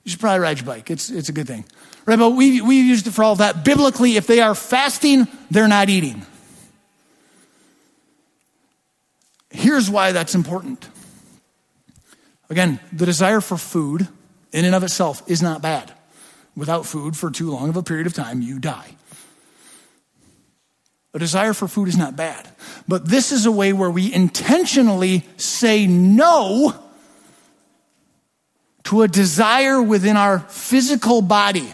You should probably ride your bike. It's, it's a good thing. Right? But we, we used it for all that. Biblically, if they are fasting, they're not eating. Here's why that's important. Again, the desire for food in and of itself is not bad. Without food for too long of a period of time, you die. A desire for food is not bad. But this is a way where we intentionally say no to a desire within our physical body.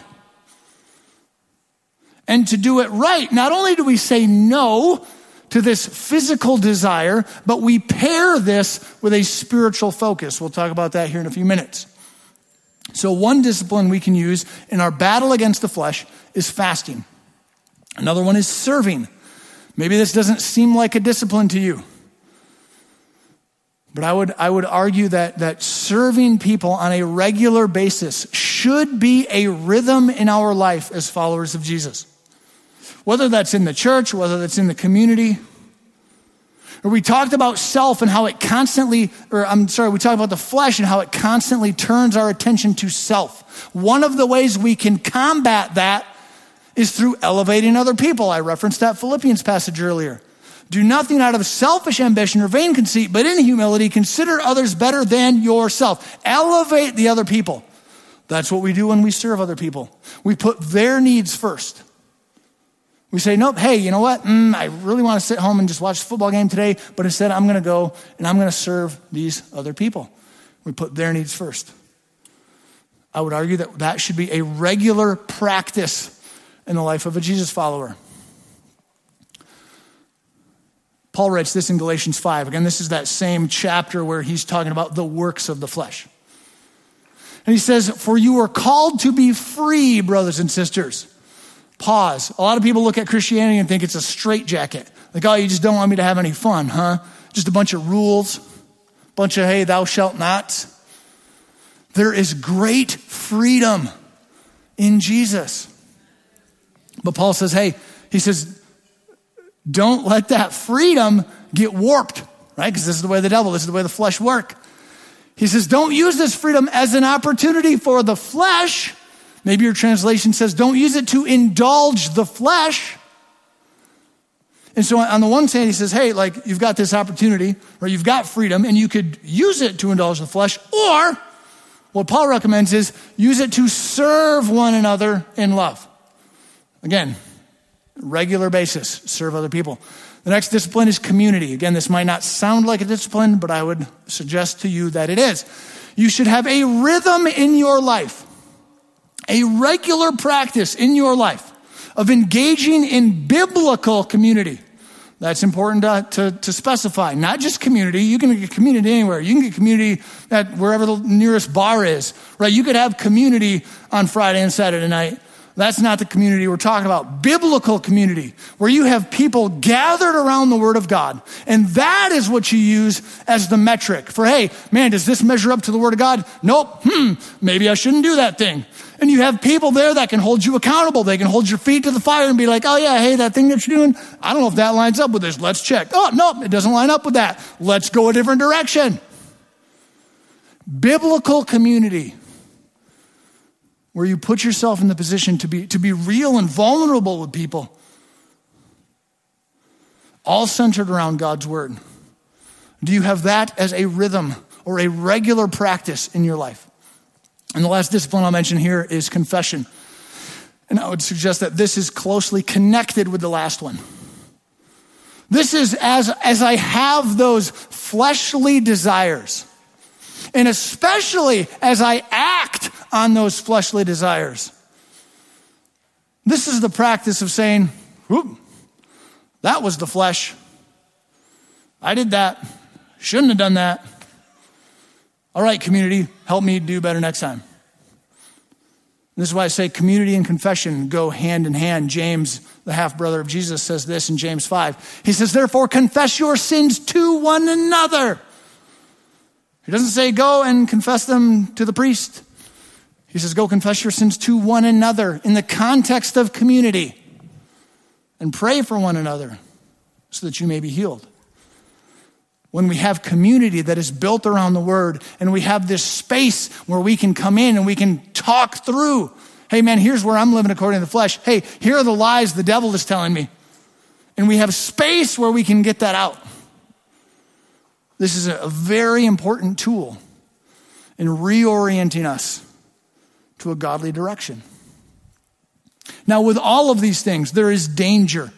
And to do it right, not only do we say no to this physical desire, but we pair this with a spiritual focus. We'll talk about that here in a few minutes. So, one discipline we can use in our battle against the flesh is fasting. Another one is serving. Maybe this doesn't seem like a discipline to you. But I would, I would argue that, that serving people on a regular basis should be a rhythm in our life as followers of Jesus. Whether that's in the church, whether that's in the community. Or we talked about self and how it constantly, or I'm sorry, we talked about the flesh and how it constantly turns our attention to self. One of the ways we can combat that is through elevating other people. I referenced that Philippians passage earlier. Do nothing out of selfish ambition or vain conceit, but in humility consider others better than yourself. Elevate the other people. That's what we do when we serve other people. We put their needs first. We say, nope, hey, you know what? Mm, I really want to sit home and just watch the football game today, but instead I'm going to go and I'm going to serve these other people. We put their needs first. I would argue that that should be a regular practice in the life of a Jesus follower. Paul writes this in Galatians 5. Again, this is that same chapter where he's talking about the works of the flesh. And he says, For you are called to be free, brothers and sisters. Pause. A lot of people look at Christianity and think it's a straitjacket. Like, oh, you just don't want me to have any fun, huh? Just a bunch of rules, bunch of, hey, thou shalt not. There is great freedom in Jesus. But Paul says, hey, he says, don't let that freedom get warped, right? Because this is the way the devil, this is the way the flesh work. He says, don't use this freedom as an opportunity for the flesh. Maybe your translation says, don't use it to indulge the flesh. And so on the one hand, he says, hey, like you've got this opportunity or you've got freedom and you could use it to indulge the flesh. Or what Paul recommends is use it to serve one another in love. Again, regular basis, serve other people. The next discipline is community. Again, this might not sound like a discipline, but I would suggest to you that it is. You should have a rhythm in your life, a regular practice in your life of engaging in biblical community. That's important to, to, to, specify. Not just community. You can get community anywhere. You can get community at wherever the nearest bar is, right? You could have community on Friday and Saturday night That's not the community we're talking about. Biblical community, where you have people gathered around the Word of God. And that is what you use as the metric for, hey, man, does this measure up to the Word of God? Nope. Hmm, maybe I shouldn't do that thing. And you have people there that can hold you accountable. They can hold your feet to the fire and be like, oh, yeah, hey, that thing that you're doing, I don't know if that lines up with this. Let's check. Oh, no, it doesn't line up with that. Let's go a different direction. Biblical community where you put yourself in the position to be, to be real and vulnerable with people, all centered around God's word. Do you have that as a rhythm or a regular practice in your life? And the last discipline I'll mention here is confession. And I would suggest that this is closely connected with the last one. This is as, as I have those fleshly desires, and especially as I act on those fleshly desires. This is the practice of saying, that was the flesh. I did that. Shouldn't have done that. All right, community, help me do better next time. This is why I say community and confession go hand in hand. James, the half brother of Jesus, says this in James 5. He says, Therefore, confess your sins to one another. He doesn't say go and confess them to the priest. He says, Go confess your sins to one another in the context of community and pray for one another so that you may be healed. When we have community that is built around the word and we have this space where we can come in and we can talk through, hey man, here's where I'm living according to the flesh. Hey, here are the lies the devil is telling me. And we have space where we can get that out. This is a very important tool in reorienting us to a godly direction. Now, with all of these things, there is danger,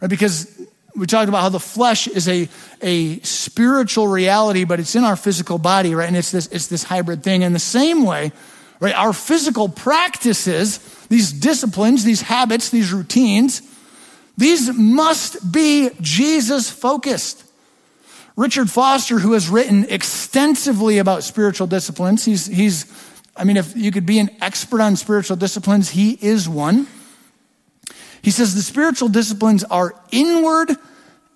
right? Because we talked about how the flesh is a, a spiritual reality, but it's in our physical body, right? And it's this, it's this hybrid thing. In the same way, right, our physical practices, these disciplines, these habits, these routines, these must be Jesus focused. Richard Foster, who has written extensively about spiritual disciplines, he's, he's I mean, if you could be an expert on spiritual disciplines, he is one. He says the spiritual disciplines are inward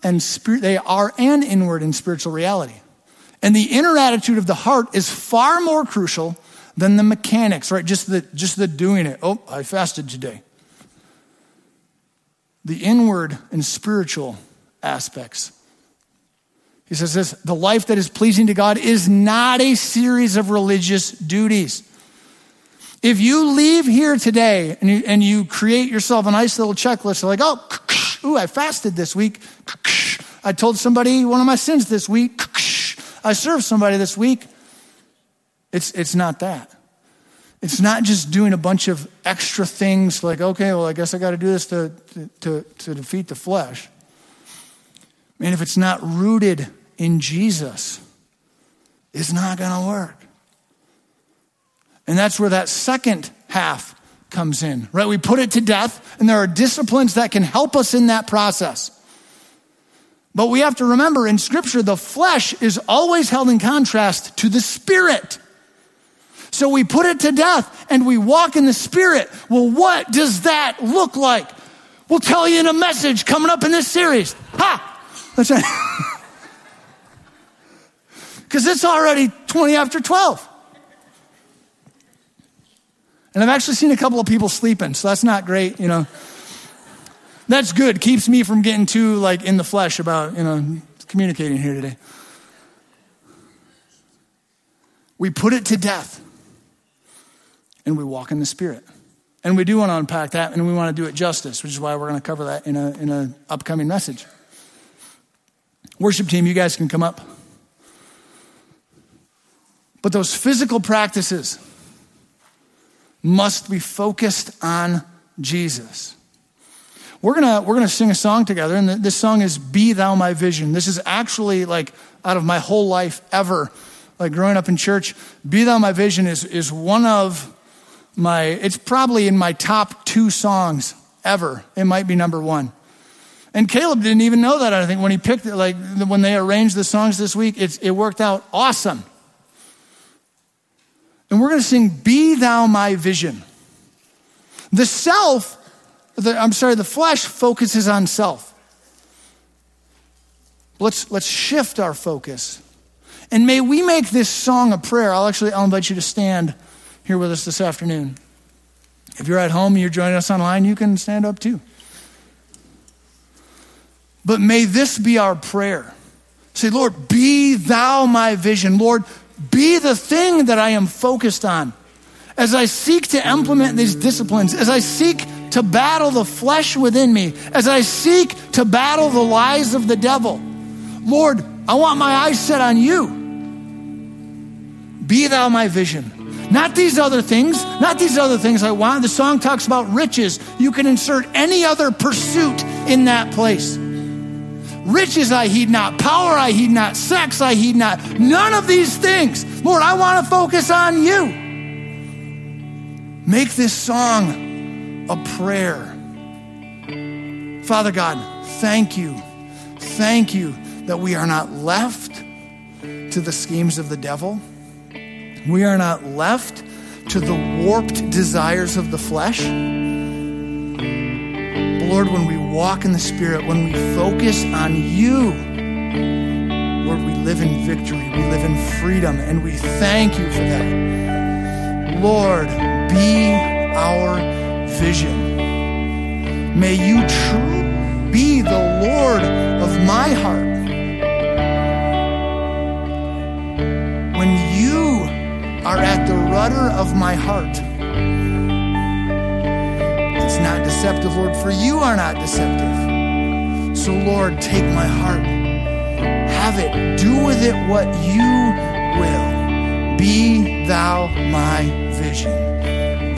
and spirit, they are an inward and spiritual reality. And the inner attitude of the heart is far more crucial than the mechanics, right? Just the, just the doing it. Oh, I fasted today. The inward and spiritual aspects. He says this the life that is pleasing to God is not a series of religious duties. If you leave here today and you, and you create yourself a nice little checklist, like, oh, ooh, I fasted this week. I told somebody one of my sins this week. I served somebody this week. It's, it's not that. It's not just doing a bunch of extra things like, okay, well, I guess I got to do this to, to, to defeat the flesh. Man, if it's not rooted in Jesus, is not going to work. And that's where that second half comes in, right? We put it to death, and there are disciplines that can help us in that process. But we have to remember in Scripture, the flesh is always held in contrast to the Spirit. So we put it to death and we walk in the Spirit. Well, what does that look like? We'll tell you in a message coming up in this series. Ha! That's right. Because it's already 20 after 12. And I've actually seen a couple of people sleeping, so that's not great, you know. That's good. Keeps me from getting too like in the flesh about, you know, communicating here today. We put it to death. And we walk in the spirit. And we do want to unpack that and we want to do it justice, which is why we're going to cover that in a in an upcoming message. Worship team, you guys can come up. But those physical practices, must be focused on Jesus. We're gonna, we're gonna sing a song together, and this song is Be Thou My Vision. This is actually like out of my whole life ever, like growing up in church. Be Thou My Vision is, is one of my, it's probably in my top two songs ever. It might be number one. And Caleb didn't even know that, I think, when he picked it, like when they arranged the songs this week, it worked out awesome. And we're going to sing, Be Thou My Vision. The self, the, I'm sorry, the flesh focuses on self. Let's, let's shift our focus. And may we make this song a prayer. I'll actually I'll invite you to stand here with us this afternoon. If you're at home and you're joining us online, you can stand up too. But may this be our prayer. Say, Lord, be thou my vision. Lord, be the thing that I am focused on. As I seek to implement these disciplines, as I seek to battle the flesh within me, as I seek to battle the lies of the devil, Lord, I want my eyes set on you. Be thou my vision. Not these other things, not these other things I want. The song talks about riches. You can insert any other pursuit in that place. Riches I heed not, power I heed not, sex I heed not. None of these things. Lord, I want to focus on you. Make this song a prayer. Father God, thank you. Thank you that we are not left to the schemes of the devil. We are not left to the warped desires of the flesh. Lord, when we walk in the Spirit, when we focus on you, Lord, we live in victory, we live in freedom, and we thank you for that. Lord, be our vision. May you truly be the Lord of my heart. When you are at the rudder of my heart. Not deceptive, Lord, for you are not deceptive. So, Lord, take my heart. Have it. Do with it what you will. Be thou my vision.